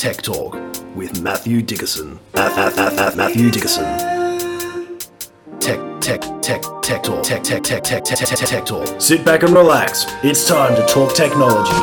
Tech Talk with Matthew Dickerson. At, at, at, at Matthew Dickerson. Tech, tech, tech, tech talk. Tech, tech, tech, tech, tech, tech, tech talk. Sit back and relax. It's time to talk technology.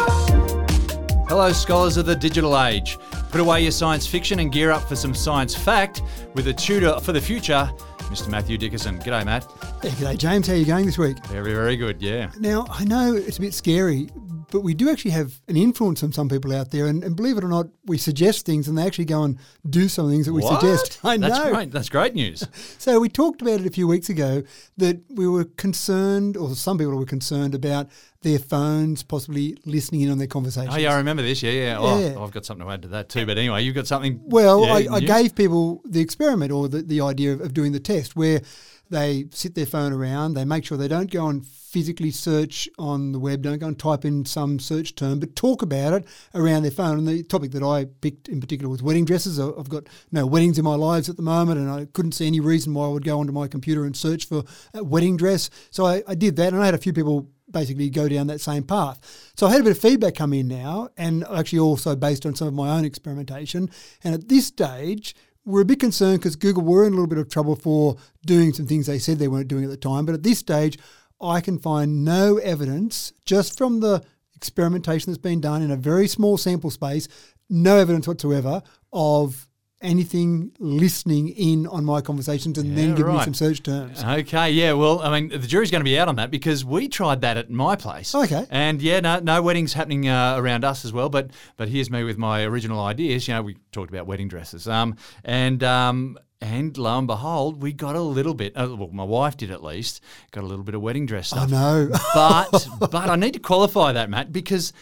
Hello, scholars of the digital age. Put away your science fiction and gear up for some science fact with a tutor for the future, Mr. Matthew Dickerson. G'day, Matt. Yeah, g'day, James. How are you going this week? Very, very good. Yeah. Now, I know it's a bit scary, but we do actually have an influence on some people out there. And, and believe it or not, we suggest things and they actually go and do some things that we What? suggest. I know. That's great. That's great news. So we talked about it a few weeks ago that we were concerned, or some people were concerned about their phones possibly listening in on their conversations. Oh, yeah, I remember this. Yeah, yeah. Oh, Yeah. I've got something to add to that too. But anyway, you've got something. Well, yeah, I, I gave people the experiment or the, the idea of, of doing the test where they sit their phone around, they make sure they don't go and physically search on the web, don't go and type in some search term, but talk about it around their phone. And the topic that I picked in particular was wedding dresses. I've got no weddings in my lives at the moment, and I couldn't see any reason why I would go onto my computer and search for a wedding dress. So I, I did that, and I had a few people basically go down that same path. So I had a bit of feedback come in now, and actually also based on some of my own experimentation. And at this stage, we're a bit concerned because Google were in a little bit of trouble for doing some things they said they weren't doing at the time. But at this stage, I can find no evidence just from the experimentation that's been done in a very small sample space, no evidence whatsoever of anything listening in on my conversations and then Yeah, giving me some search terms. Okay, yeah. Well, I mean, the jury's going to be out on that because we tried that at my place. Okay. And yeah, no, no weddings happening uh, around us as well. But but here's me with my original ideas. You know, we talked about wedding dresses. Um, and um, and lo and behold, we got a little bit. Uh, well, my wife did at least got a little bit of wedding dress stuff. I know. But but I need to qualify that, Matt, because.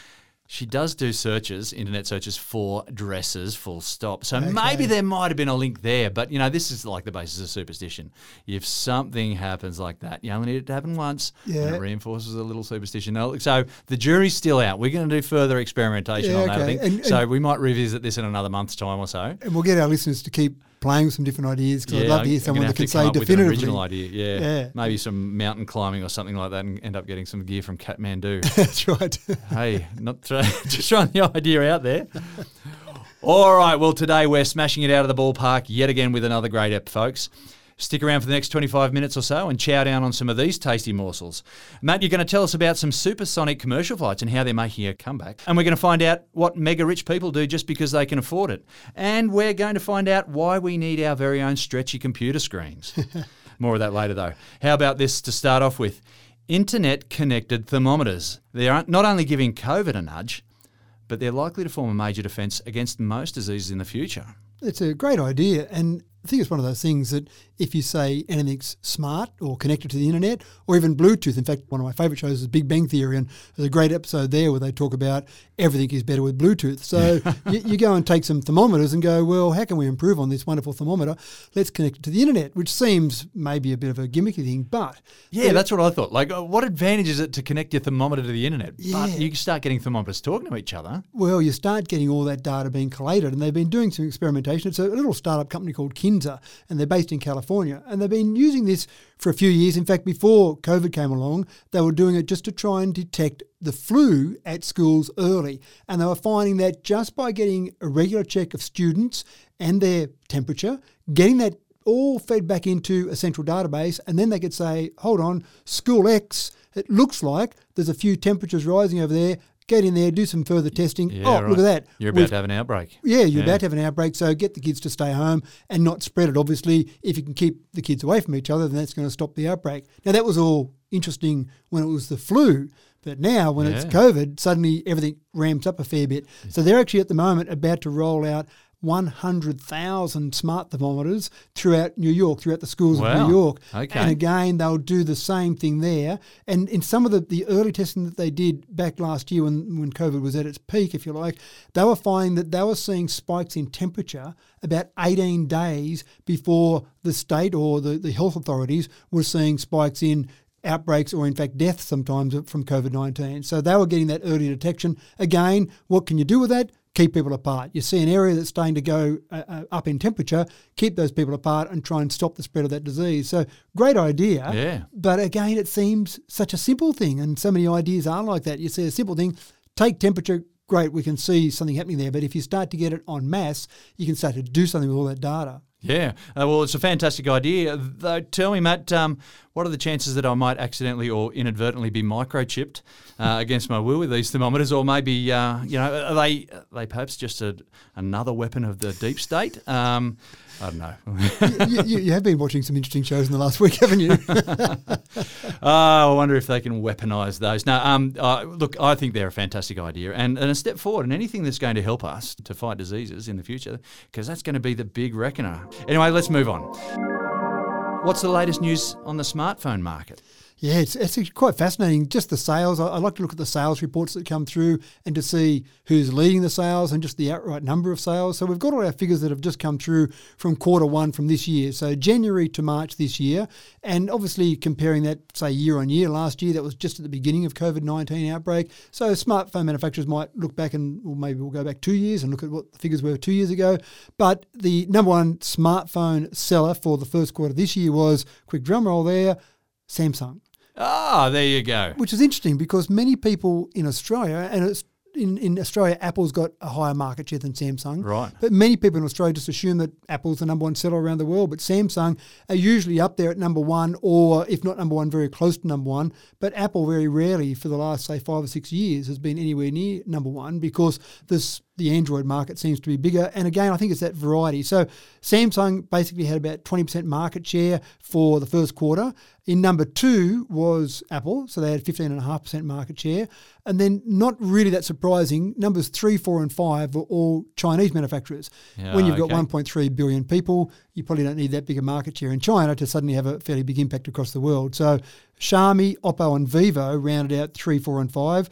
She does do searches, internet searches for dresses, full stop. So maybe there might have been a link there, but you know, this is like the basis of superstition. If something happens like that, you only need it to happen once, and Yeah. it reinforces a little superstition. So the jury's still out. We're going to do further experimentation Yeah, on that, I okay. think. And- so and- we might revisit this in another month's time or so. and we'll get our listeners to keep playing with some different ideas because I'd love to hear someone that can say up with an definitively. original idea. Yeah. Yeah. maybe some mountain climbing or something like that, and end up getting some gear from Kathmandu. That's right. hey, not try, uh, just throwing the idea out there. All right, well, today we're smashing it out of the ballpark yet again with another great ep, folks. Stick around for the next 25 minutes or so and chow down on some of these tasty morsels. Matt, you're going to tell us about some supersonic commercial flights and how they're making a comeback. And we're going to find out what mega rich people do just because they can afford it. And we're going to find out why we need our very own stretchy computer screens. More of that later, though. How about this to start off with? Internet connected thermometers. They are not only giving COVID a nudge, but they're likely to form a major defence against most diseases in the future. It's a great idea. And I think it's one of those things that if you say anything's smart or connected to the internet or even Bluetooth, in fact, one of my favourite shows is Big Bang Theory, and there's a great episode there where they talk about everything is better with Bluetooth. So you, you go and take some thermometers and go, well, how can we improve on this wonderful thermometer? Let's connect it to the internet, which seems maybe a bit of a gimmicky thing, but Yeah, that's what I thought. Like, uh, what advantage is it to connect your thermometer to the internet? Yeah. But you start getting thermometers talking to each other. Well, you start getting all that data being collated, and they've been doing some experimentation. It's a little startup company called Kinsa, and they're based in California, and they've been using this for a few years. In fact, before COVID came along, they were doing it just to try and detect the flu at schools early, and they were finding that just by getting a regular check of students and their temperature, getting that all fed back into a central database, and then they could say, hold on, school X, it looks like there's a few temperatures rising over there. Get in there, do some further testing. Yeah, oh, right. look at that. You're about We've- to have an outbreak. yeah, you're Yeah. about to have an outbreak, so get the kids to stay home and not spread it. Obviously, if you can keep the kids away from each other, then that's going to stop the outbreak. Now, that was all interesting when it was the flu, but now when it's COVID, suddenly everything ramps up a fair bit. So they're actually at the moment about to roll out 100,000 smart thermometers throughout New York, throughout the schools Wow. of New York. Okay. And again, they'll do the same thing there. And in some of the, the early testing that they did back last year when, when COVID was at its peak, if you like, they were finding that they were seeing spikes in temperature about 18 days before the state or the, the health authorities were seeing spikes in outbreaks or in fact deaths sometimes from COVID 19. So they were getting that early detection. Again, what can you do with that? Keep people apart. You see an area that's starting to go uh, uh, up in temperature, keep those people apart and try and stop the spread of that disease. So, great idea. Yeah. But again, it seems such a simple thing, and so many ideas are like that. You see a simple thing, take temperature, great, we can see something happening there. But if you start to get it on mass, you can start to do something with all that data. Yeah, uh, well, it's a fantastic idea. Though, tell me, Matt, um, what are the chances that I might accidentally or inadvertently be microchipped uh, against my will with these thermometers, or maybe uh, you know, are they are they perhaps just a, another weapon of the deep state? Um, I don't know. you, you, you, have been watching some interesting shows in the last week, haven't you? oh, I wonder if they can weaponise those. Now, um, uh, look, I think they're a fantastic idea and, and a step forward, and anything that's going to help us to fight diseases in the future, because that's going to be the big reckoner. Anyway, let's move on. What's the latest news on the smartphone market? Yeah, it's, it's quite fascinating. Just the sales. I, I, like to look at the sales reports that come through and to see who's leading the sales and just the outright number of sales. So we've got all our figures that have just come through from quarter one from this year. So January to March this year. And obviously comparing that, say, year on year last year, that was just at the beginning of COVID 19 outbreak. So smartphone manufacturers might look back and, or maybe we'll go back two years and look at what the figures were two years ago. But the number one smartphone seller for the first quarter this year was, quick drum roll there, Samsung. Ah, there you go. Which is interesting because many people in Australia, and it's in, in Australia, Apple's got a higher market share than Samsung. Right. But many people in Australia just assume that Apple's the number one seller around the world. But Samsung are usually up there at number one, or if not number one, very close to number one. But Apple very rarely, for the last say five or six years, has been anywhere near number one because this the Android market seems to be bigger. And again, I think it's that variety. So Samsung basically had about 20% market share for the first quarter. In number two was Apple, so they had 15.5% market share. And then, not really that surprising, numbers three, four, and five were all Chinese manufacturers. Yeah, when you've got okay. 1.3 billion people, you probably don't need that big a market share in China to suddenly have a fairly big impact across the world. So Xiaomi, Oppo, and Vivo rounded out three, four, and five.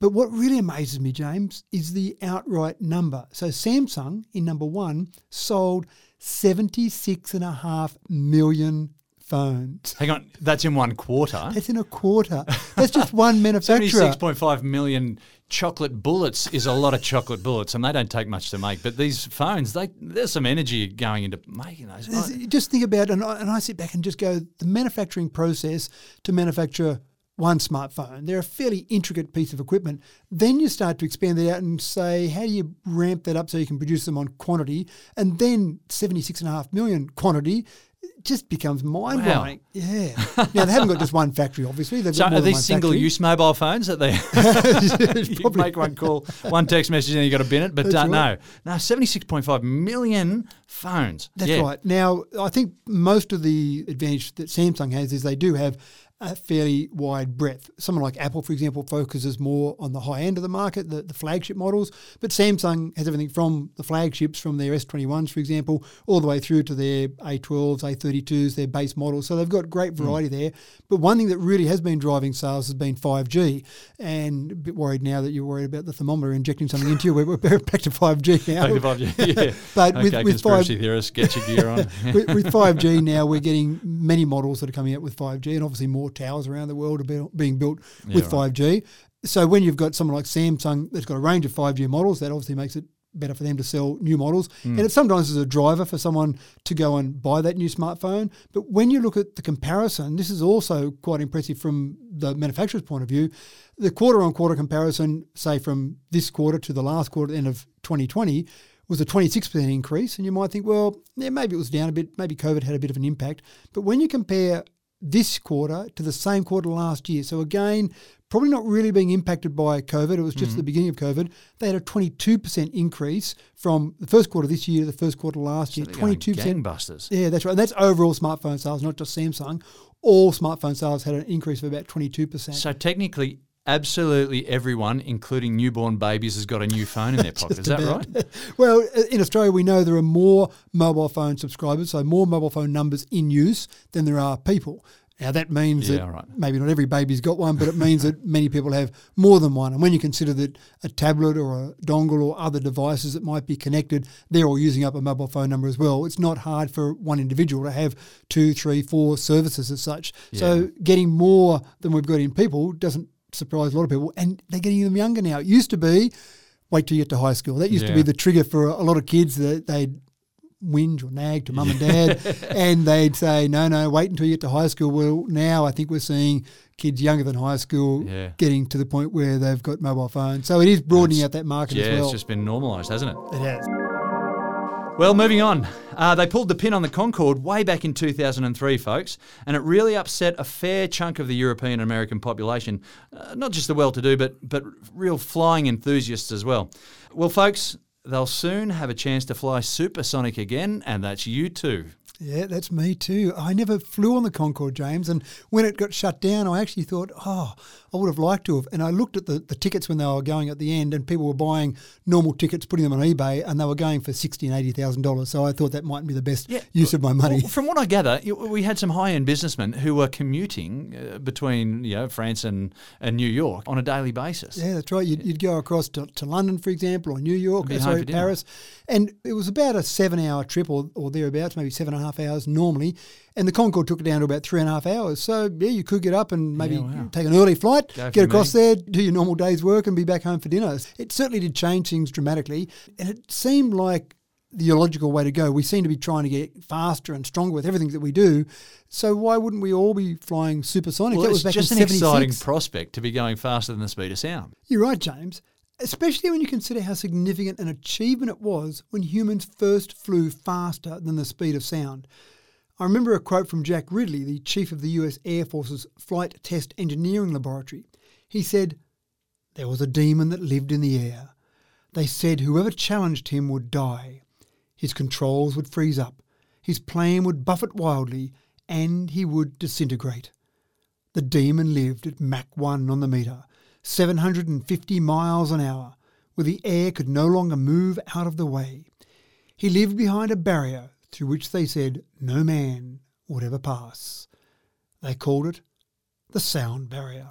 But what really amazes me, James, is the outright number. So Samsung in number one sold 76.5 million phones. Hang on, that's in one quarter. That's in a quarter. That's just one manufacturer. Seventy-six point five million chocolate bullets is a lot of chocolate bullets, and they don't take much to make. But these phones, they there's some energy going into making those. There's- Just think about, and I, and I sit back and just go, the manufacturing process to manufacture one smartphone, they're a fairly intricate piece of equipment. Then you start to expand that out and say, how do you ramp that up so you can produce them on quantity? And then 76.5 million quantity just becomes mind blowing. Yeah. now, they haven't got just one factory, obviously. They've So got more are than one these single-use mobile phones that they you make one call, one text message, and you got to bin it? But uh, right. no, no, seventy-six point five million phones. That's Yeah. right. Now, I think most of the advantage that Samsung has is they do have a fairly wide breadth. Someone like Apple, for example, focuses more on the high end of the market, the, the flagship models, but Samsung has everything from the flagships, from their S21s, for example, all the way through to their A12s, A32s, their base models. So they've got great Hmm. variety there. But one thing that really has been driving sales has been 5G. And a bit worried now that you're worried about the thermometer injecting something into you. We're, we're back to 5G now. Take the 5G. Yeah. But with- okay, with conspiracy five- theorists, get your gear on. with, with 5G now, we're getting many models that are coming out with 5G, and obviously more towers around the world are be- being built with right. 5G. So when you've got someone like Samsung that's got a range of 5G models, that obviously makes it better for them to sell new models. Hmm. And it sometimes is a driver for someone to go and buy that new smartphone. But when you look at the comparison, this is also quite impressive from the manufacturer's point of view. The quarter on quarter comparison, say from this quarter to the last quarter, the end of 2020, was a 26% increase. And you might think, well, yeah, maybe it was down a bit. Maybe COVID had a bit of an impact. But when you compare this quarter to the same quarter last year, so again, probably not really being impacted by COVID, it was just the mm-hmm. beginning of COVID, they had a 22% increase from the first quarter this year to the first quarter last year. They're going 22%. gangbusters. Yeah, that's right. And that's overall smartphone sales, not just Samsung. All smartphone sales had an increase of about 22%. So technically, absolutely everyone, including newborn babies, has got a new phone in their pocket. Is that about. right? well, in Australia, we know there are more mobile phone subscribers, so more mobile phone numbers in use than there are people. Now, that means Yeah, that right. maybe not every baby's got one, but it means that many people have more than one. And when you consider that a tablet or a dongle or other devices that might be connected, they're all using up a mobile phone number as well. It's not hard for one individual to have two, three, four services as such. Yeah. So getting more than we've got in people doesn't surprise a lot of people. And they're getting them younger now. It used to be wait till you get to high school. That used to be the trigger for a lot of kids that they'd whinge or nag to mum and dad, and they'd say, "No, no, wait until you get to high school." Well, now I think we're seeing kids younger than high school Yeah. getting to the point where they've got mobile phones. So it is broadening out that market Yeah, as well. it's just been normalised, hasn't it? it has. Well, moving on. Uh, they pulled the pin on the Concorde way back in 2003, folks, and it really upset a fair chunk of the European and American population. Uh, not just the well to do, but, but real flying enthusiasts as well. Well, folks, they'll soon have a chance to fly supersonic again, and that's you too. Yeah, that's me too. I never flew on the Concorde, James, and when it got shut down, I actually thought, oh, I would have liked to have. And I looked at the, the tickets when they were going at the end, and people were buying normal tickets, putting them on eBay, and they were going for sixty and eighty thousand dollars. So I thought that might be the best use of my money. Well, from what I gather, we had some high-end businessmen who were commuting uh, between you know France and, and New York on a daily basis. Yeah, that's right. You'd, you'd go across to, to London, for example, or New York, be uh, sorry. Paris. And it was about a seven hour trip or, or thereabouts, maybe seven and a half hours normally. And the Concorde took it down to about three and a half hours. So, yeah, you could get up and maybe Yeah, wow. take an early flight, Go get across me. there, do your normal day's work, and be back home for dinner. It certainly did change things dramatically. And it seemed like the logical way to go. We seem to be trying to get faster and stronger with everything that we do. So why wouldn't we all be flying supersonic? Well, that was back just in an exciting prospect to be going faster than the speed of sound. You're right, James. Especially when you consider how significant an achievement it was when humans first flew faster than the speed of sound. I remember a quote from Jack Ridley, the chief of the US Air Force's Flight Test Engineering Laboratory. He said, There was a demon that lived in the air. They said whoever challenged him would die. His controls would freeze up, his plane would buffet wildly, and he would disintegrate. The demon lived at Mach 1 on the meter, 750 miles an hour, where the air could no longer move out of the way. He lived behind a barrier through which they said no man would ever pass. They called it the sound barrier.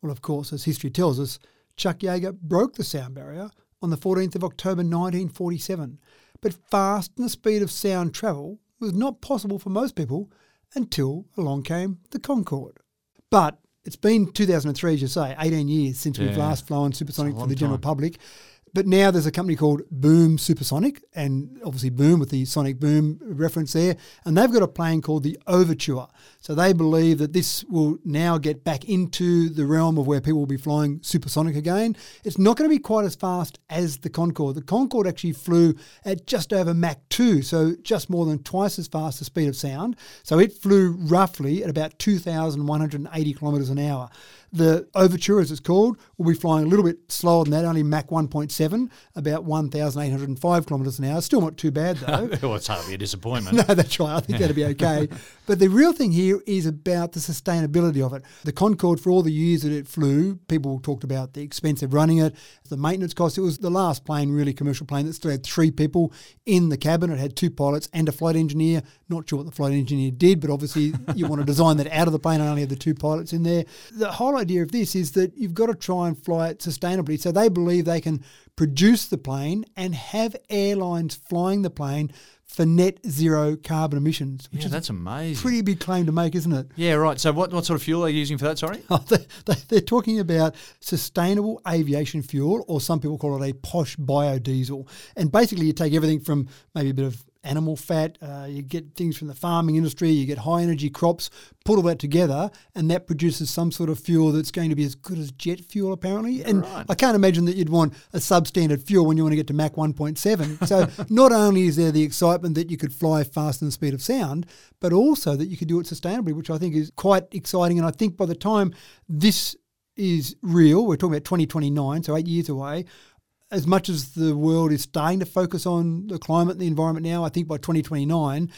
Well, of course, as history tells us, Chuck Yeager broke the sound barrier on the 14th of October 1947. But fast and the speed of sound travel was not possible for most people until along came the Concorde. But it's been 2003, as you say, 18 years since we've last flown supersonic for the general public. But now there's a company called Boom Supersonic, and obviously Boom with the sonic boom reference there, and they've got a plane called the Overture. So they believe that this will now get back into the realm of where people will be flying supersonic again. It's not going to be quite as fast as the Concorde. The Concorde actually flew at just over Mach 2, so just more than twice as fast the speed of sound. So it flew roughly at about 2,180 kilometres an hour. The Overture, as it's called, will be flying a little bit slower than that, only Mach 1.7, about 1,805 kilometres an hour. Still not too bad though. well, it's hardly a disappointment. No, that's right. I think that'd be okay. but the real thing here is about the sustainability of it. The Concorde, for all the years that it flew, people talked about the expense of running it, the maintenance costs. It was the last plane, really commercial plane, that still had three people in the cabin. It had two pilots and a flight engineer. Not sure what the flight engineer did, but obviously you want to design that out of the plane and only have the two pilots in there. The whole idea of this is that you've got to try and fly it sustainably. So they believe they can produce the plane and have airlines flying the plane for net zero carbon emissions, which Yeah, is that's amazing. pretty big claim to make, isn't it? yeah, right. So, what, what sort of fuel are you using for that? Sorry. Oh, they, they, they're talking about sustainable aviation fuel, or some people call it a posh biodiesel. And basically, you take everything from maybe a bit of animal fat, uh, you get things from the farming industry, you get high energy crops, put all that together, and that produces some sort of fuel that's going to be as good as jet fuel, apparently. And right. I can't imagine that you'd want a substandard fuel when you want to get to Mach 1.7. So not only is there the excitement that you could fly faster than the speed of sound, but also that you could do it sustainably, which I think is quite exciting. And I think by the time this is real, we're talking about 2029, so eight years away. As much as the world is starting to focus on the climate and the environment now, I think by 2029,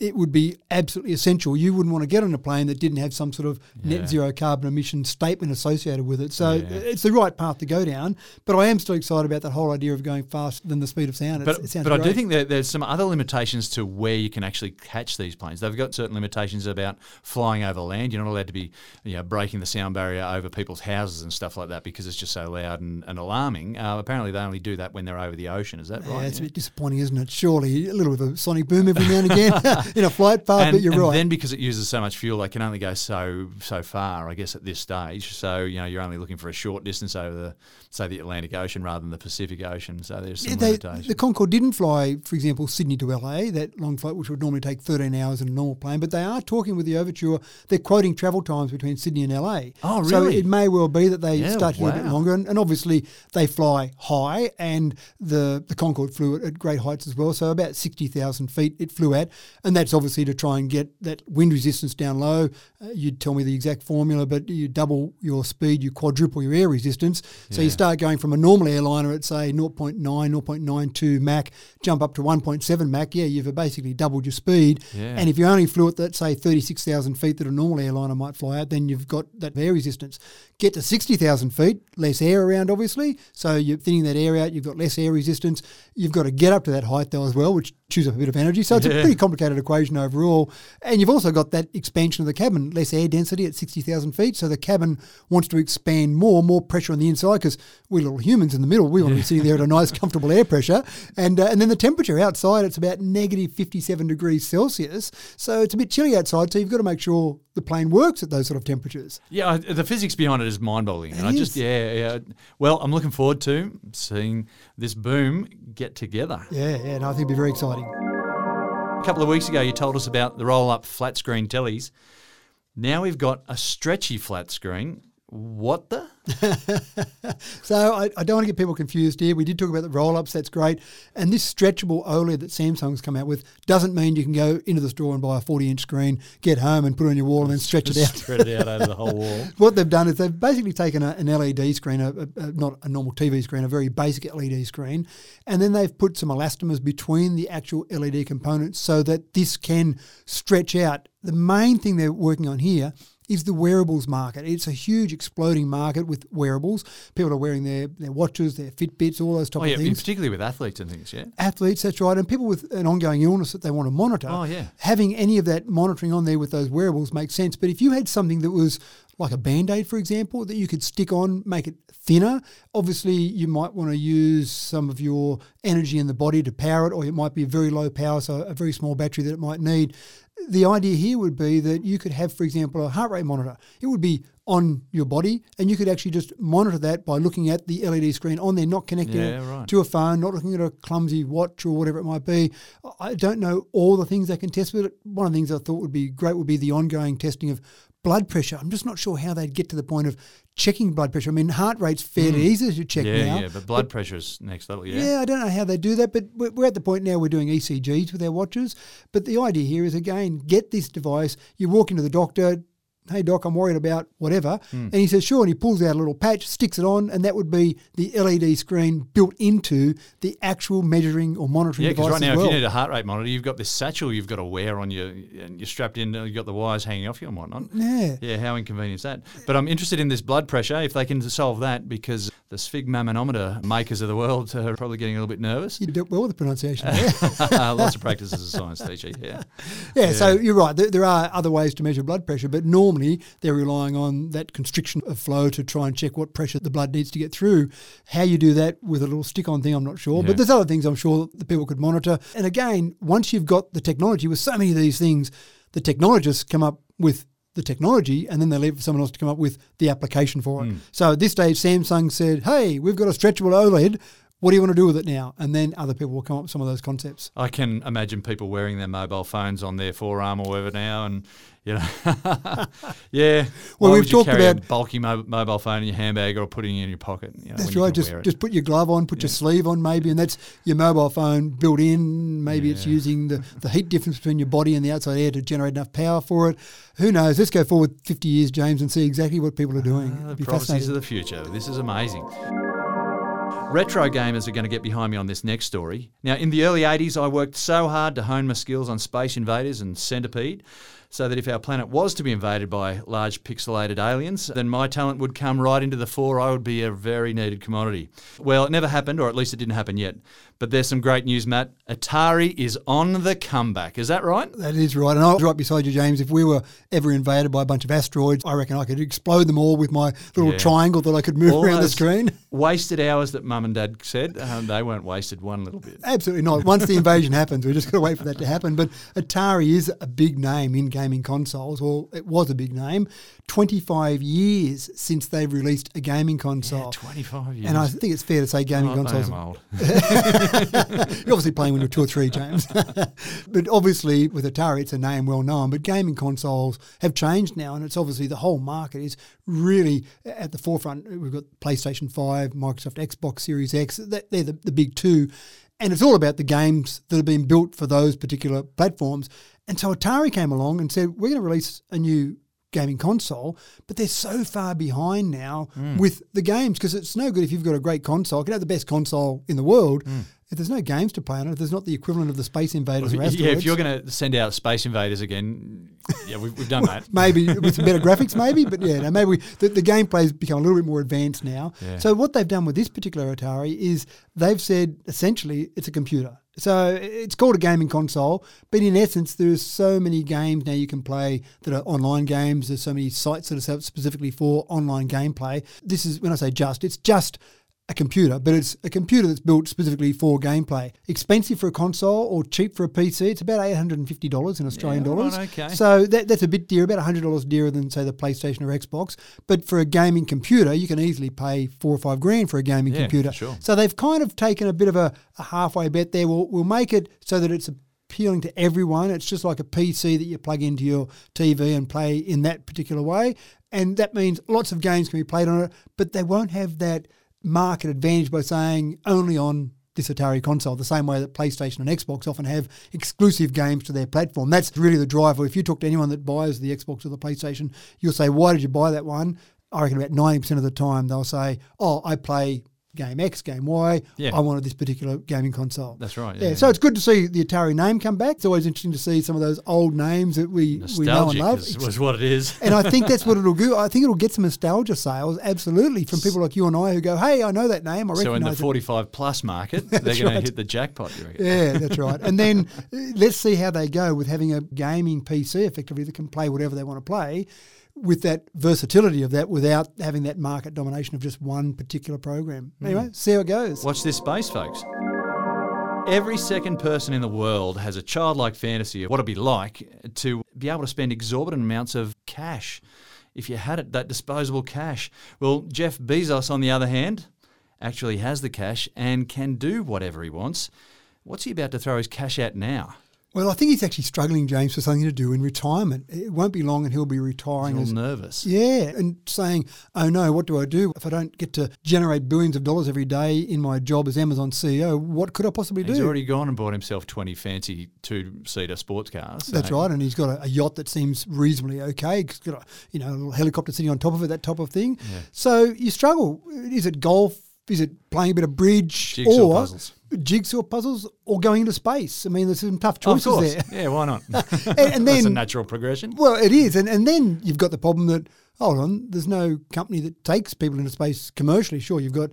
it would be absolutely essential. You wouldn't want to get on a plane that didn't have some sort of Yeah. net zero carbon emission statement associated with it. So Yeah. it's the right path to go down. But I am still excited about that whole idea of going faster than the speed of sound. It's, But, it sounds but I do think that there's some other limitations to where you can actually catch these planes. They've got certain limitations about flying over land. You're not allowed to be you know, breaking the sound barrier over people's houses and stuff like that because it's just so loud and, and alarming. Uh, apparently, they only do that when they're over the ocean. Is that Yeah, right? it's a bit disappointing, isn't it? Surely a little bit of a sonic boom every now and again. in a flight path. and, but you're and right. then because it uses so much fuel, they can only go so so far, I guess, at this stage. So you know, you're only looking for a short distance over the say the Atlantic Ocean rather than the Pacific Ocean. So there's some Yeah, they, limitations. the Concorde didn't fly, for example, Sydney to LA, that long flight, which would normally take 13 hours in a normal plane. But they are talking with the Overture. They're quoting travel times between Sydney and LA. Oh, really? So it may well be that they Yeah, start get a bit longer. And, and obviously, they fly high, and the, the Concorde flew at, at great heights as well. So about 60,000 feet it flew at. And that's obviously to try and get that wind resistance down low. Uh, you'd tell me the exact formula, but you double your speed, you quadruple your air resistance. So you start going from a normal airliner at say 0.9, 0.92 Mach, jump up to 1.7 Mach. Yeah, you've basically doubled your speed. Yeah. And if you only flew at that say 36,000 feet that a normal airliner might fly at, then you've got that air resistance. Get to 60,000 feet, less air around, obviously. So you're thinning that air out. You've got less air resistance. You've got to get up to that height though as well, which chews up a bit of energy. So it's a pretty complicated equation overall. And you've also got that expansion of the cabin, less air density at 60,000 feet. So the cabin wants to expand more, more pressure on the inside because we're little humans in the middle. We want to be sitting there at a nice, comfortable air pressure. And, uh, and then the temperature outside, it's about negative 57 degrees Celsius. So it's a bit chilly outside. So you've got to make sure the plane works at those sort of temperatures. Yeah, I- the physics behind it is mind-boggling, and It I just yeah, yeah. Well, I'm looking forward to seeing this boom get together. Yeah, yeah. No, I think it'd be very exciting. A couple of weeks ago, you told us about the roll-up flat screen tellies. Now we've got a stretchy flat screen. What the? So I, I don't want to get people confused here. We did talk about the roll-ups. That's great. And this stretchable OLED that Samsung's come out with doesn't mean you can go into the store and buy a 40-inch screen, get home and put it on your wall and then stretch it out. Spread it out over the whole wall. What they've done is they've basically taken a, an LED screen, a, a- not a normal TV screen, a very basic LED screen, and then they've put some elastomers between the actual LED components so that this can stretch out. The main thing they're working on here is the wearables market. It's a huge exploding market with wearables. People are wearing their, their watches, their Fitbits, all those type Oh yeah, of things particularly with athletes and things. Yeah. athletes, that's right, and people with an ongoing illness that they want to monitor. Oh, yeah. Having any of that monitoring on there with those wearables makes sense. But if you had something that was like a band aid, for example, that you could stick on, make it thinner, obviously you might want to use some of your energy in the body to power it, or it might be a very low power, so a very small battery that it might need. The idea here would be that you could have, for example, a heart rate monitor. It would be on your body, and you could actually just monitor that by looking at the LED screen on there, not connecting it right. to a phone, not looking at a clumsy watch or whatever it might be. I don't know all the things they can test with it. One of the things I thought would be great would be the ongoing testing of blood pressure. I'm just not sure how they'd get to the point of checking blood pressure. I mean, heart rate's fairly easy to check Mm. Yeah, now. yeah, but blood pressure is next level. Yeah. Yeah, I don't know how they do that, but we're we're at the point now we're doing ECGs with our watches. But the idea here is again, get this device. You walk into the doctor. Hey doc, I'm worried about whatever, Hmm. and he says sure, and he pulls out a little patch, sticks it on, and that would be the LED screen built into the actual measuring or monitoring Yeah, because device right now, as well. if you need a heart rate monitor, you've got this satchel you've got to wear on your, and you're strapped in, you've got the wires hanging off you and whatnot. yeah, Yeah, how inconvenient is that? But I'm interested in this blood pressure, if they can solve that, because the sphygmomanometer makers of the world are probably getting a little bit nervous. you did well with the pronunciation. Lots of practice as a science teacher, yeah. Yeah, so you're right. There, there are other ways to measure blood pressure, but normally they're relying on that constriction of flow to try and check what pressure the blood needs to get through. How you do that with a little stick on thing, I'm not sure. Yeah. But there's other things I'm sure that people could monitor. And again, once you've got the technology with so many of these things, the technologists come up with the technology and then they leave for someone else to come up with the application for it. Hmm. So at this stage, Samsung said, hey, we've got a stretchable OLED. What do you want to do with it now? And then other people will come up with some of those concepts. I can imagine people wearing their mobile phones on their forearm or whatever now, and you know, yeah. Well, Why we've would you talked carry about- a bulky mo- mobile phone in your handbag or putting it in your pocket. You know, That's right. Just just put your glove on, put your sleeve on, maybe, and that's your mobile phone built in. Maybe it's using the, the heat difference between your body and the outside air to generate enough power for it. Who knows? Let's go forward 50 years, James, and see exactly what people are doing. Ah, the prophecies of the future. This is amazing. Retro gamers are going to get behind me on this next story. Now, in the early 80s, I worked so hard to hone my skills on Space Invaders and Centipede, so that if our planet was to be invaded by large pixelated aliens, then my talent would come right into the fore. I would be a very needed commodity. Well, it never happened, or at least it didn't happen yet. But there's some great news, Matt. Atari is on the comeback. Is that right? That is right. And I was right beside you, James. If we were ever invaded by a bunch of asteroids, I reckon I could explode them all with my little Yeah. triangle that I could move All around the screen. Wasted hours that mum and dad said. Um, they weren't wasted one little bit. Absolutely not. Once the invasion happens, we're just going to wait for that to happen. But Atari is a big name in gaming consoles, or it was a big name. 25 years since they've released a gaming console. 25 years. And I think it's fair to say gaming Oh, consoles. am old. You're obviously playing when you're two or three, James. but obviously, with Atari, it's a name well known. But gaming consoles have changed now, and it's obviously the whole market is really at the forefront. We've got PlayStation 5, Microsoft Xbox Series X, they're the, the big two. And it's all about the games that have been built for those particular platforms. And so Atari came along and said, we're going to release a new gaming console, but they're so far behind now mm. with the games because it's no good if you've got a great console. You can have the best console in the world. Mm. If there's no games to play on it, if there's not the equivalent of the Space Invaders or yeah, if you're going to send out Space Invaders again, yeah, we've, we've done that. maybe with some better graphics, maybe. But yeah, no, maybe we, the, the gameplay's become a little bit more advanced now. Yeah. So what they've done with this particular Atari is they've said essentially it's a computer. So it's called a gaming console, but in essence, there's so many games now you can play that are online games. There's so many sites that are set up specifically for online gameplay. This is when I say just, it's just a computer, but it's a computer that's built specifically for gameplay. Expensive for a console or cheap for a PC. It's about eight hundred and fifty dollars in Australian Yeah, right, dollars. okay. So that, that's a bit dear, about hundred dollars dearer than say the PlayStation or Xbox. But for a gaming computer, you can easily pay four or five grand for a gaming Yeah, computer. sure. So they've kind of taken a bit of a, a halfway bet there. We'll, we'll make it so that it's appealing to everyone. It's just like a PC that you plug into your TV and play in that particular way. And that means lots of games can be played on it, but they won't have that market advantage by saying only on this Atari console, the same way that PlayStation and Xbox often have exclusive games to their platform. That's really the driver. If you talk to anyone that buys the Xbox or the PlayStation, you'll say, Why did you buy that one? I reckon about 90% of the time they'll say, Oh, I play game X, game Y. Yeah. I wanted this particular gaming console. That's right. Yeah, Yeah, so it's good to see the Atari name come back. It's always interesting to see some of those old names that we, we know and love. is, was what it is. And I think that's what it'll do. I think it'll get some nostalgia sales, absolutely, from people like you and I who go, "Hey, I know that name. I So in the recognise it." 45 plus market, they're going right. to hit the jackpot. Yeah, that's right. And then uh, let's see how they go with having a gaming PC effectively that can play whatever they want to play with that versatility of that without having that market domination of just one particular program. Hmm. Anyway, see how it goes. Watch this space, folks. Every second person in the world has a childlike fantasy of what it'd be like to be able to spend exorbitant amounts of cash. If you had it, that disposable cash. Well, Jeff Bezos, on the other hand, actually has the cash and can do whatever he wants. What's he about to throw his cash at now? Well, I think he's actually struggling, James, for something to do in retirement. It won't be long and he'll be He's retiring all as nervous. Yeah, and saying, oh no, what do I do if I don't get to generate billions of dollars every day in my job as Amazon CEO? What could I possibly He's do? He's already gone and bought himself 20 fancy two-seater sports cars. That's right, and he's got a, a yacht that seems reasonably okay. He's got a you know a little helicopter sitting on top of it, that type of thing. So you struggle. Is it golf? Is it playing a bit of bridge Jigsaw or puzzles. jigsaw puzzles, or going into space? I mean, there's some tough choices course. there. Yeah, why not? And, and That's a then natural progression. Well, it is, and and then you've got the problem that hold on, there's no company that takes people into space commercially. Sure, you've got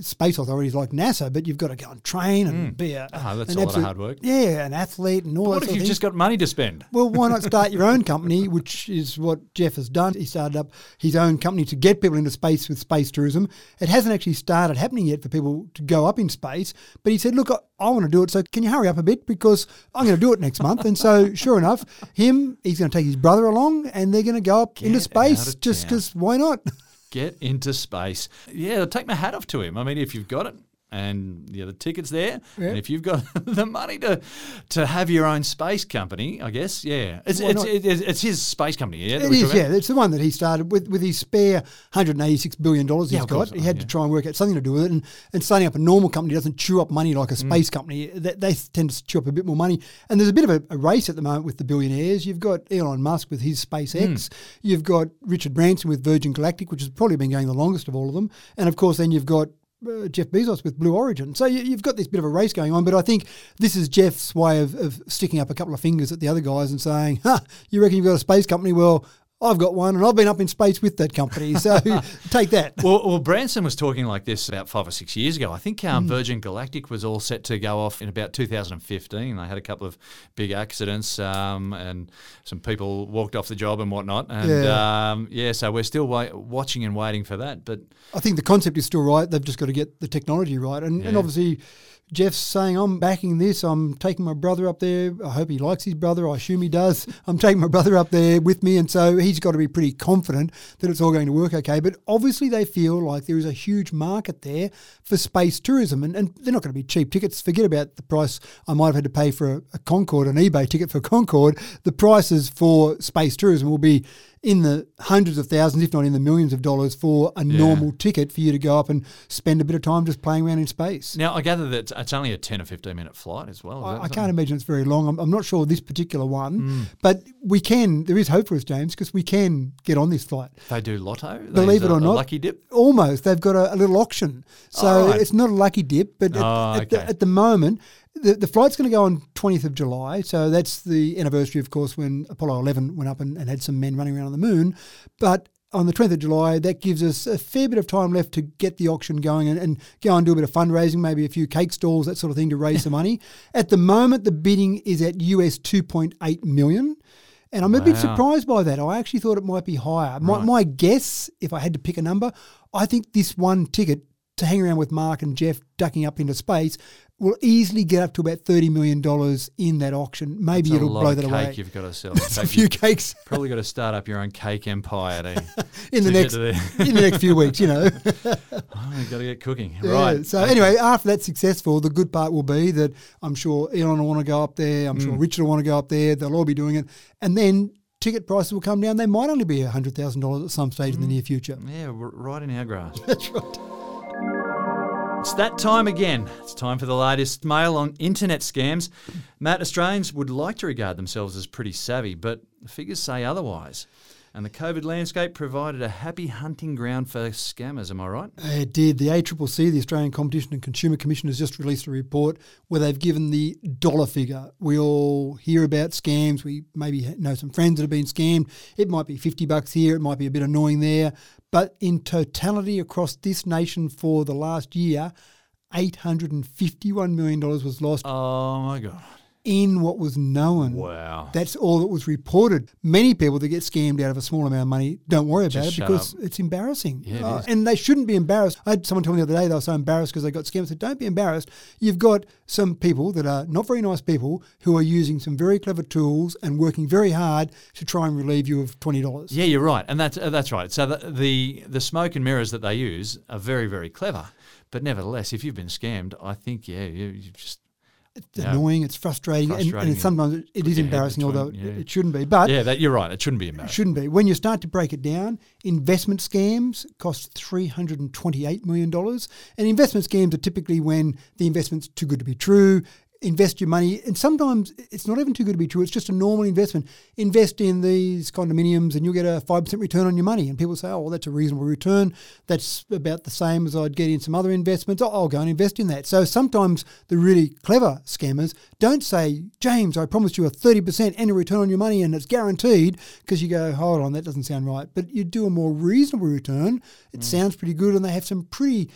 space authorities like NASA, but you've got to go and train and be a, Ah, that's an a lot of hard work. Yeah, an athlete and all What that if you've just got money to spend? Well, why not start your own company, which is what Jeff has done. He started up his own company to get people into space with space tourism. It hasn't actually started happening yet for people to go up in space, but he said, Look, I, I want to do it, so can you hurry up a bit because I'm going to do it next month. And so, sure enough, him, he's going to take his brother along and they're going to go up into space just because why not? Get into space. Yeah, take my hat off to him. I mean, if you've got it and yeah, the tickets there, Yeah. and if you've got the money to to have your own space company, I guess, yeah, it's it's, it's, it's his space company. Yeah, It is, yeah. It's the one that he started with with his spare $186 billion he's Yeah, got. He had yeah. to try and work out something to do with it. And, and starting up a normal company doesn't chew up money like a Mm. space company. They, they tend to chew up a bit more money. And there's a bit of a, a race at the moment with the billionaires. You've got Elon Musk with his Mm. SpaceX. You've got Richard Branson with Virgin Galactic, which has probably been going the longest of all of them. And of course, then you've got uh, Jeff Bezos with Blue Origin. So you, you've got this bit of a race going on, but I think this is Jeff's way of, of sticking up a couple of fingers at the other guys and saying, "Ha, you reckon you've got a space company? Well, I've got one, and I've been up in space with that company. So take that. Well, well, Branson was talking like this about five or six years ago. I think um, Virgin Galactic was all set to go off in about 2015. They had a couple of big accidents, um, and some people walked off the job and whatnot. And Yeah. yeah, um, yeah so we're still wa- watching and waiting for that. But I think the concept is still right. They've just got to get the technology right. And, and obviously, Jeff's saying, I'm backing this. I'm taking my brother up there. I hope he likes his brother. I assume he does. I'm taking my brother up there with me. And so he's got to be pretty confident that it's all going to work okay. But obviously, they feel like there is a huge market there for space tourism. And, and they're not going to be cheap tickets. Forget about the price I might have had to pay for a, a Concorde, an eBay ticket for Concorde. The prices for space tourism will be in the hundreds of thousands, if not in the millions of dollars, for a normal ticket for you to go up and spend a bit of time just playing around in space. now I gather that it's only a 10 or 15 minute flight as well. I, that I can't imagine it's very long. I'm, I'm not sure this particular one, hmm. but we can. There is hope for us, James, because we can get on this flight. They do lotto. Believe it or a not, lucky dip. Almost, they've got a, a little auction, so Oh, right. it's not a lucky dip. But Oh, at, the, okay. at the moment, the, the flight's going to go on 20th of July, so that's the anniversary, of course, when Apollo 11 went up and, and had some men running around on the moon. But on the 20th of July, that gives us a fair bit of time left to get the auction going and, and go and do a bit of fundraising, maybe a few cake stalls, that sort of thing, to raise some money. At the moment, the bidding is at US 2.8 million. And I'm a bit surprised by that. I actually thought it might be higher. My, Right. my guess, if I had to pick a number, I think this one ticket to hang around with Mark and Jeff ducking up into space will easily get up to about $30 million in that auction. Maybe a it'll blow that cake away. you've got to sell. It's a few cakes Probably got to start up your own cake empire to, in the next in the next few weeks, you know. Oh, you've got to get cooking. Yeah, Right. So anyway, after that's successful, the good part will be that I'm sure Elon will want to go up there. I'm sure Mm. Richard will want to go up there. They'll all be doing it, and then ticket prices will come down. They might only be hundred thousand dollars at some stage in the Mm. near future. Yeah, right in our grass. That's right. It's that time again. It's time for the latest mail on internet scams. Matt, Australians would like to regard themselves as pretty savvy, but the figures say otherwise. And the COVID landscape provided a happy hunting ground for scammers, am I right? It did. The ACCC, the Australian Competition and Consumer Commission, has just released a report where they've given the dollar figure. We all hear about scams. We maybe know some friends that have been scammed. It might be 50 bucks here, it might be a bit annoying there. But in totality across this nation for the last year, $851 million was lost Oh my God. In what was known. Wow. That's all that was reported. Many people that get scammed out of a small amount of money don't worry about Just it because up. it's embarrassing. Yeah, it Uh, and they shouldn't be embarrassed. I had someone tell me the other day they were so embarrassed because they got scammed. I said, don't be embarrassed. You've got some people that are not very nice people who are using some very clever tools and working very hard to try and relieve you of $20. Yeah, you're right, and that's uh, that's right. So the, the the smoke and mirrors that they use are very very clever, but nevertheless, if you've been scammed, I think yeah, you, you just It's Yeah. annoying, it's frustrating, and- and, Frustrating, it's sometimes it- it is embarrassing, between- although yeah. it shouldn't be. But yeah, that you're right. It shouldn't be It embarrassing. shouldn't be. When you start to break it down, investment scams cost $328 million. And investment scams are typically when the investment's too good to be true. Invest your money, and sometimes it's not even too good to be true. It's just a normal investment. Invest in these condominiums, and you'll get a five percent return on your money. And people say, "Oh, well, that's a reasonable return. That's about the same as I'd get in some other investments. Oh, I'll go and invest in that." So sometimes the really clever scammers don't say, "James, I promised you a thirty percent annual return on your money, and it's guaranteed," because you go, "Hold on, that doesn't sound right." But you do a more reasonable return. It mm. sounds pretty good, and they have some pretty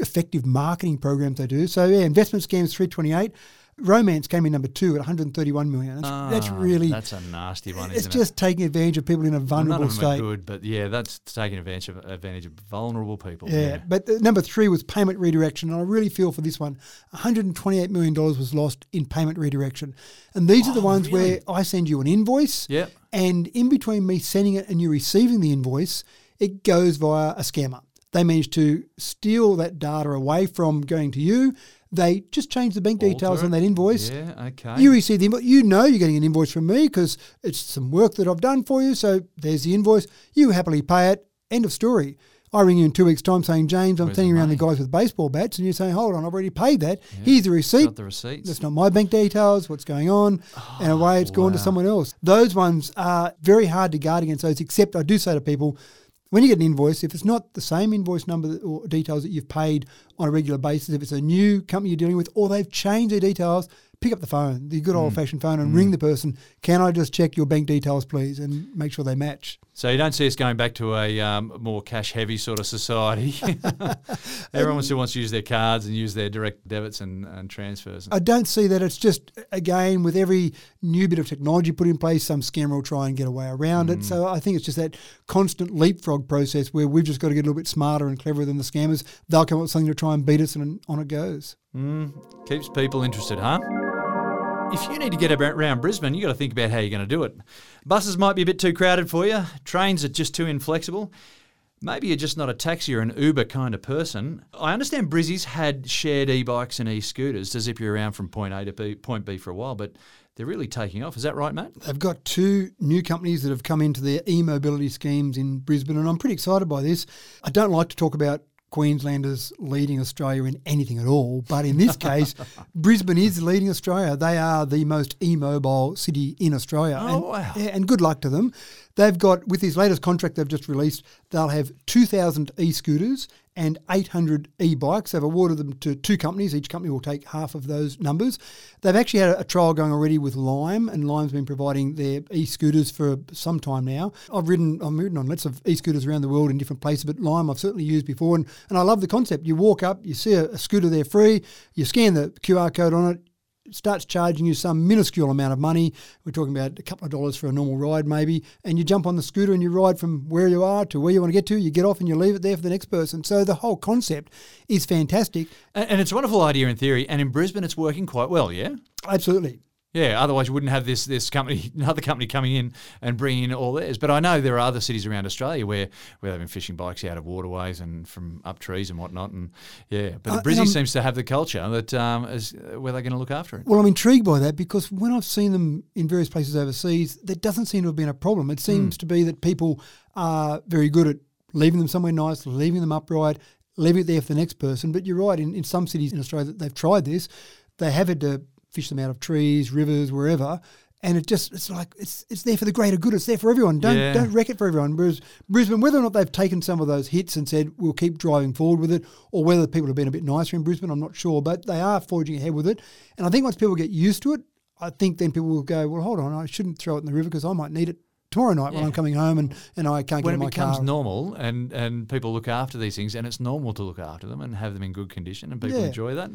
effective marketing programs they do. So yeah, investment scams three twenty eight. Romance came in number two at 131 million. That's, that's Ah, really that's a nasty one. it's just taking advantage of people in a it? Well, vulnerable none of them are state. good, but yeah, that's taking advantage of advantage of vulnerable people. Yeah, but uh, number three was payment redirection, and I really feel for this one. 128 million dollars was lost in payment redirection, and these are the Oh, ones really? where I send you an invoice, Yep. and in between me sending it and you receiving the invoice, it goes via a scammer. They manage to steal that data away from going to you. They just change the bank details Alter on that invoice. Yeah. Okay. You receive the invoice. You know you're getting an invoice from me because it's some work that I've done for you. So there's the invoice. You happily pay it. End of story. I ring you in two weeks' time saying, James, I'm Where's sending the around the guys with baseball bats. And you say, hold on, I've already paid that. Here's the receipt. got the receipts. That's not my bank details, what's going on. Oh, and away it's gone to someone else. Those ones are very hard to guard against those, except I do say to people, when you get an invoice, if it's not the same invoice number or details that you've paid on a regular basis, if it's a new company you're dealing with, or they've changed their details, pick up the phone, the Mm. good old fashioned phone, and ring the person. Can I just check your bank details, please, and make sure they match? So you don't see us going back to a um, more cash heavy sort of society. Everyone still wants to use their cards and use their direct debits and, and transfers. I don't see that. It's just, again, with every new bit of technology put in place, some scammer will try and get away around it. So I think it's just that constant leapfrog process where we've just got to get a little bit smarter and cleverer than the scammers. They'll come up with something to try and beat us, and on it goes. Keeps people interested, huh? If you need to get around Brisbane, you've got to think about how you're going to do it. Buses might be a bit too crowded for you. Trains are just too inflexible. Maybe you're just not a taxi or an Uber kind of person. I understand Brizzy's had shared e-bikes and e-scooters to zip you around from point A to B, point B for a while, but they're really taking off. Is that right, Matt? They've got two new companies that have come into their e-mobility schemes in Brisbane, and I'm pretty excited by this. I don't like to talk about Queenslanders leading Australia in anything at all, but in this case, Brisbane is leading Australia. They are the most e-mobile city in Australia. Oh, and, wow. and good luck to them. They've got, with this latest contract they've just released, they'll have 2,000 e-scooters and 800 e-bikes. They've awarded them to two companies. Each company will take half of those numbers. They've actually had a trial going already with Lime, and Lime's been providing their e-scooters for some time now. I've ridden, I've ridden on lots of e-scooters around the world in different places, but Lime I've certainly used before, and, and I love the concept. You walk up, you see a, a scooter there free, you scan the QR code on it, starts charging you some minuscule amount of money. We're talking about a couple of dollars for a normal ride, maybe. And you jump on the scooter and you ride from where you are to where you want to get to. You get off and you leave it there for the next person. So the whole concept is fantastic. And, and it's a wonderful idea in theory, and in Brisbane it's working quite well, yeah? Absolutely. Yeah, otherwise you wouldn't have this this company, another company coming in and bringing in all theirs. But I know there are other cities around Australia where, where they've been fishing bikes out of waterways and from up trees and whatnot. And yeah, but Uh, Brizzy seems to have the culture that um, is where they're going to look after it. Well, I'm intrigued by that because when I've seen them in various places overseas, there doesn't seem to have been a problem. It seems to be that people are very good at leaving them somewhere nice, leaving them upright, leaving it there for the next person. But you're right, in, in some cities in Australia that they've tried this, they have had to fish them out of trees, rivers, wherever. And it just it's like it's it's there for the greater good. It's there for everyone. Don't Yeah. don't wreck it for everyone. Whereas Brisbane, whether or not they've taken some of those hits and said we'll keep driving forward with it, or whether people have been a bit nicer in Brisbane, I'm not sure. But they are forging ahead with it. And I think once people get used to it, I think then people will go, well, hold on, I shouldn't throw it in the river because I might need it tomorrow night when I'm coming home and, and I can't when get it in my becomes normal and, and people look after these things, and it's normal to look after them and have them in good condition, and people Yeah. enjoy that.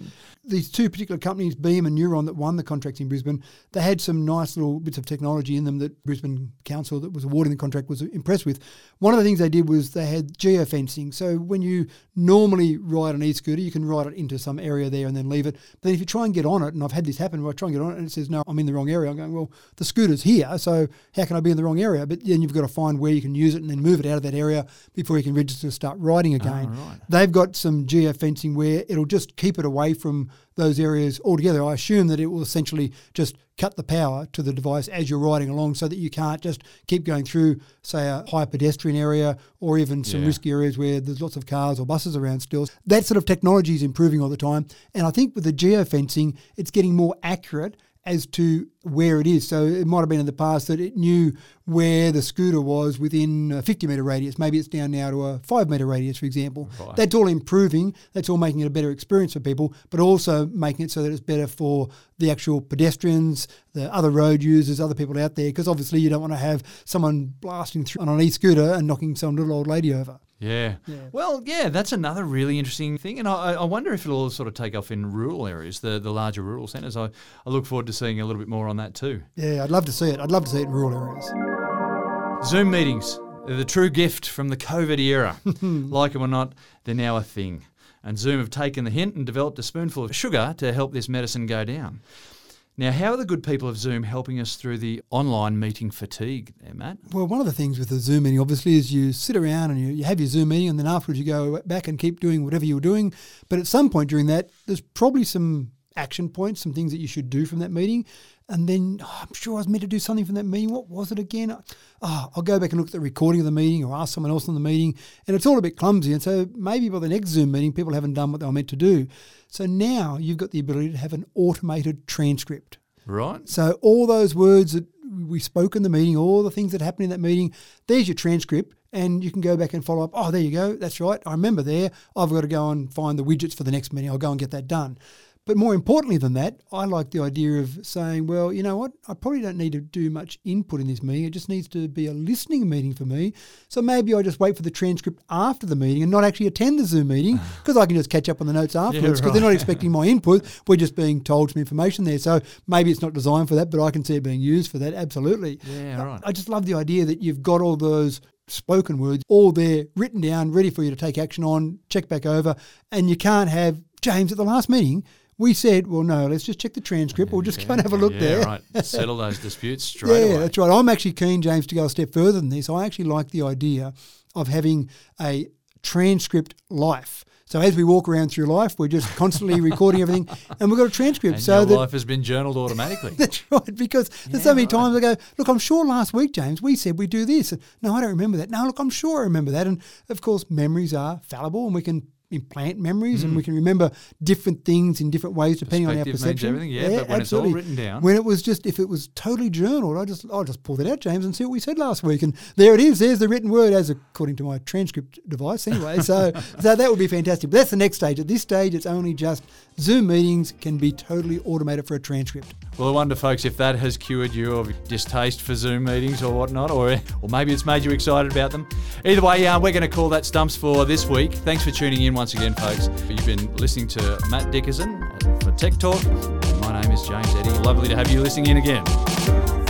these two particular companies, Beam and Neuron, that won the contracts in Brisbane, they had some nice little bits of technology in them that Brisbane Council that was awarding the contract was impressed with. One of the things they did was they had geofencing. So when you normally ride an e-scooter, you can ride it into some area there and then leave it. But then if you try and get on it, and I've had this happen where I try and get on it and it says, no, I'm in the wrong area. I'm going, well, the scooter's here, so how can I be in the wrong area? But then you've got to find where you can use it and then move it out of that area before you can register to start riding ah, again. right. They've got some geofencing where it'll just keep it away from those areas altogether. I assume that it will essentially just cut the power to the device as you're riding along so that you can't just keep going through, say, a high pedestrian area or even some Yeah. risky areas where there's lots of cars or buses around still. That sort of technology is improving all the time. And I think with the geofencing, it's getting more accurate as to where it is. So it might have been in the past that it knew where the scooter was within a 50 metre radius. Maybe it's down now to a five metre radius, for example. Right. That's all improving. That's all making it a better experience for people, but also making it so that it's better for the actual pedestrians, the other road users, other people out there. Because obviously you don't want to have someone blasting through on an e-scooter and knocking some little old lady over. Yeah. Well, yeah, that's another really interesting thing, and I, I wonder if it'll sort of take off in rural areas, the the larger rural centres. I, I look forward to seeing a little bit more on that too. Yeah, I'd love to see it. I'd love to see it in rural areas. Zoom meetings, they're the true gift from the COVID era. like them or not, they're now a thing. And Zoom have taken the hint and developed a spoonful of sugar to help this medicine go down. Now, how are the good people of Zoom helping us through the online meeting fatigue there, Matt? Well, one of the things with the Zoom meeting, obviously, is you sit around and you, you have your Zoom meeting, and then afterwards you go back and keep doing whatever you were doing. But at some point during that, there's probably some action points, some things that you should do from that meeting. And then oh, I'm sure I was meant to do something from that meeting. What was it again? Oh, I'll go back and look at the recording of the meeting or ask someone else in the meeting. And it's all a bit clumsy. And so maybe by the next Zoom meeting, people haven't done what they were meant to do. So now you've got the ability to have an automated transcript. Right? So all those words that we spoke in the meeting, all the things that happened in that meeting, there's your transcript, and you can go back and follow up. Oh, there you go. That's right. I remember there. I've got to go and find the widgets for the next meeting. I'll go and get that done. But more importantly than that, I like the idea of saying, well, you know what? I probably don't need to do much input in this meeting. It just needs to be a listening meeting for me. So maybe I just wait for the transcript after the meeting and not actually attend the Zoom meeting because I can just catch up on the notes afterwards because right. they're not expecting my input. We're just being told some information there. So maybe it's not designed for that, but I can see it being used for that. Absolutely. Yeah, right. I just love the idea that you've got all those spoken words all there written down, ready for you to take action on, check back over, and you can't have James at the last meeting. We said, well, no, let's just check the transcript. We'll just go and have a look yeah, there. right. Settle those disputes straight Yeah, away. that's right. I'm actually keen, James, to go a step further than this. I actually like the idea of having a transcript life. So as we walk around through life, we're just constantly recording everything, and we've got a transcript. And so your that life has been journaled automatically. that's right, because there's so many times I go, look, I'm sure last week, James, we said we do this. And, no, I don't remember that. No, look, I'm sure I remember that. And of course, memories are fallible, and we can implant memories, and we can remember different things in different ways depending on our Mm. Perception. everything, yeah, but when it's all absolutely. written down- when it was just if it was totally journaled, I just I'll just pull that out, James, and see what we said last week, and there it is. There's the written word, as according to my transcript device, anyway. So, so that would be fantastic. But that's the next stage. At this stage, it's only just Zoom meetings can be totally automated for a transcript. Well, I wonder, folks, if that has cured you of distaste for Zoom meetings or whatnot, or or maybe it's made you excited about them. Either way, uh, we're going to call that stumps for this week. Thanks for tuning in once again, folks. You've been listening to Matt Dickerson for Tech Talk. My name is James Eddy. Lovely to have you listening in again.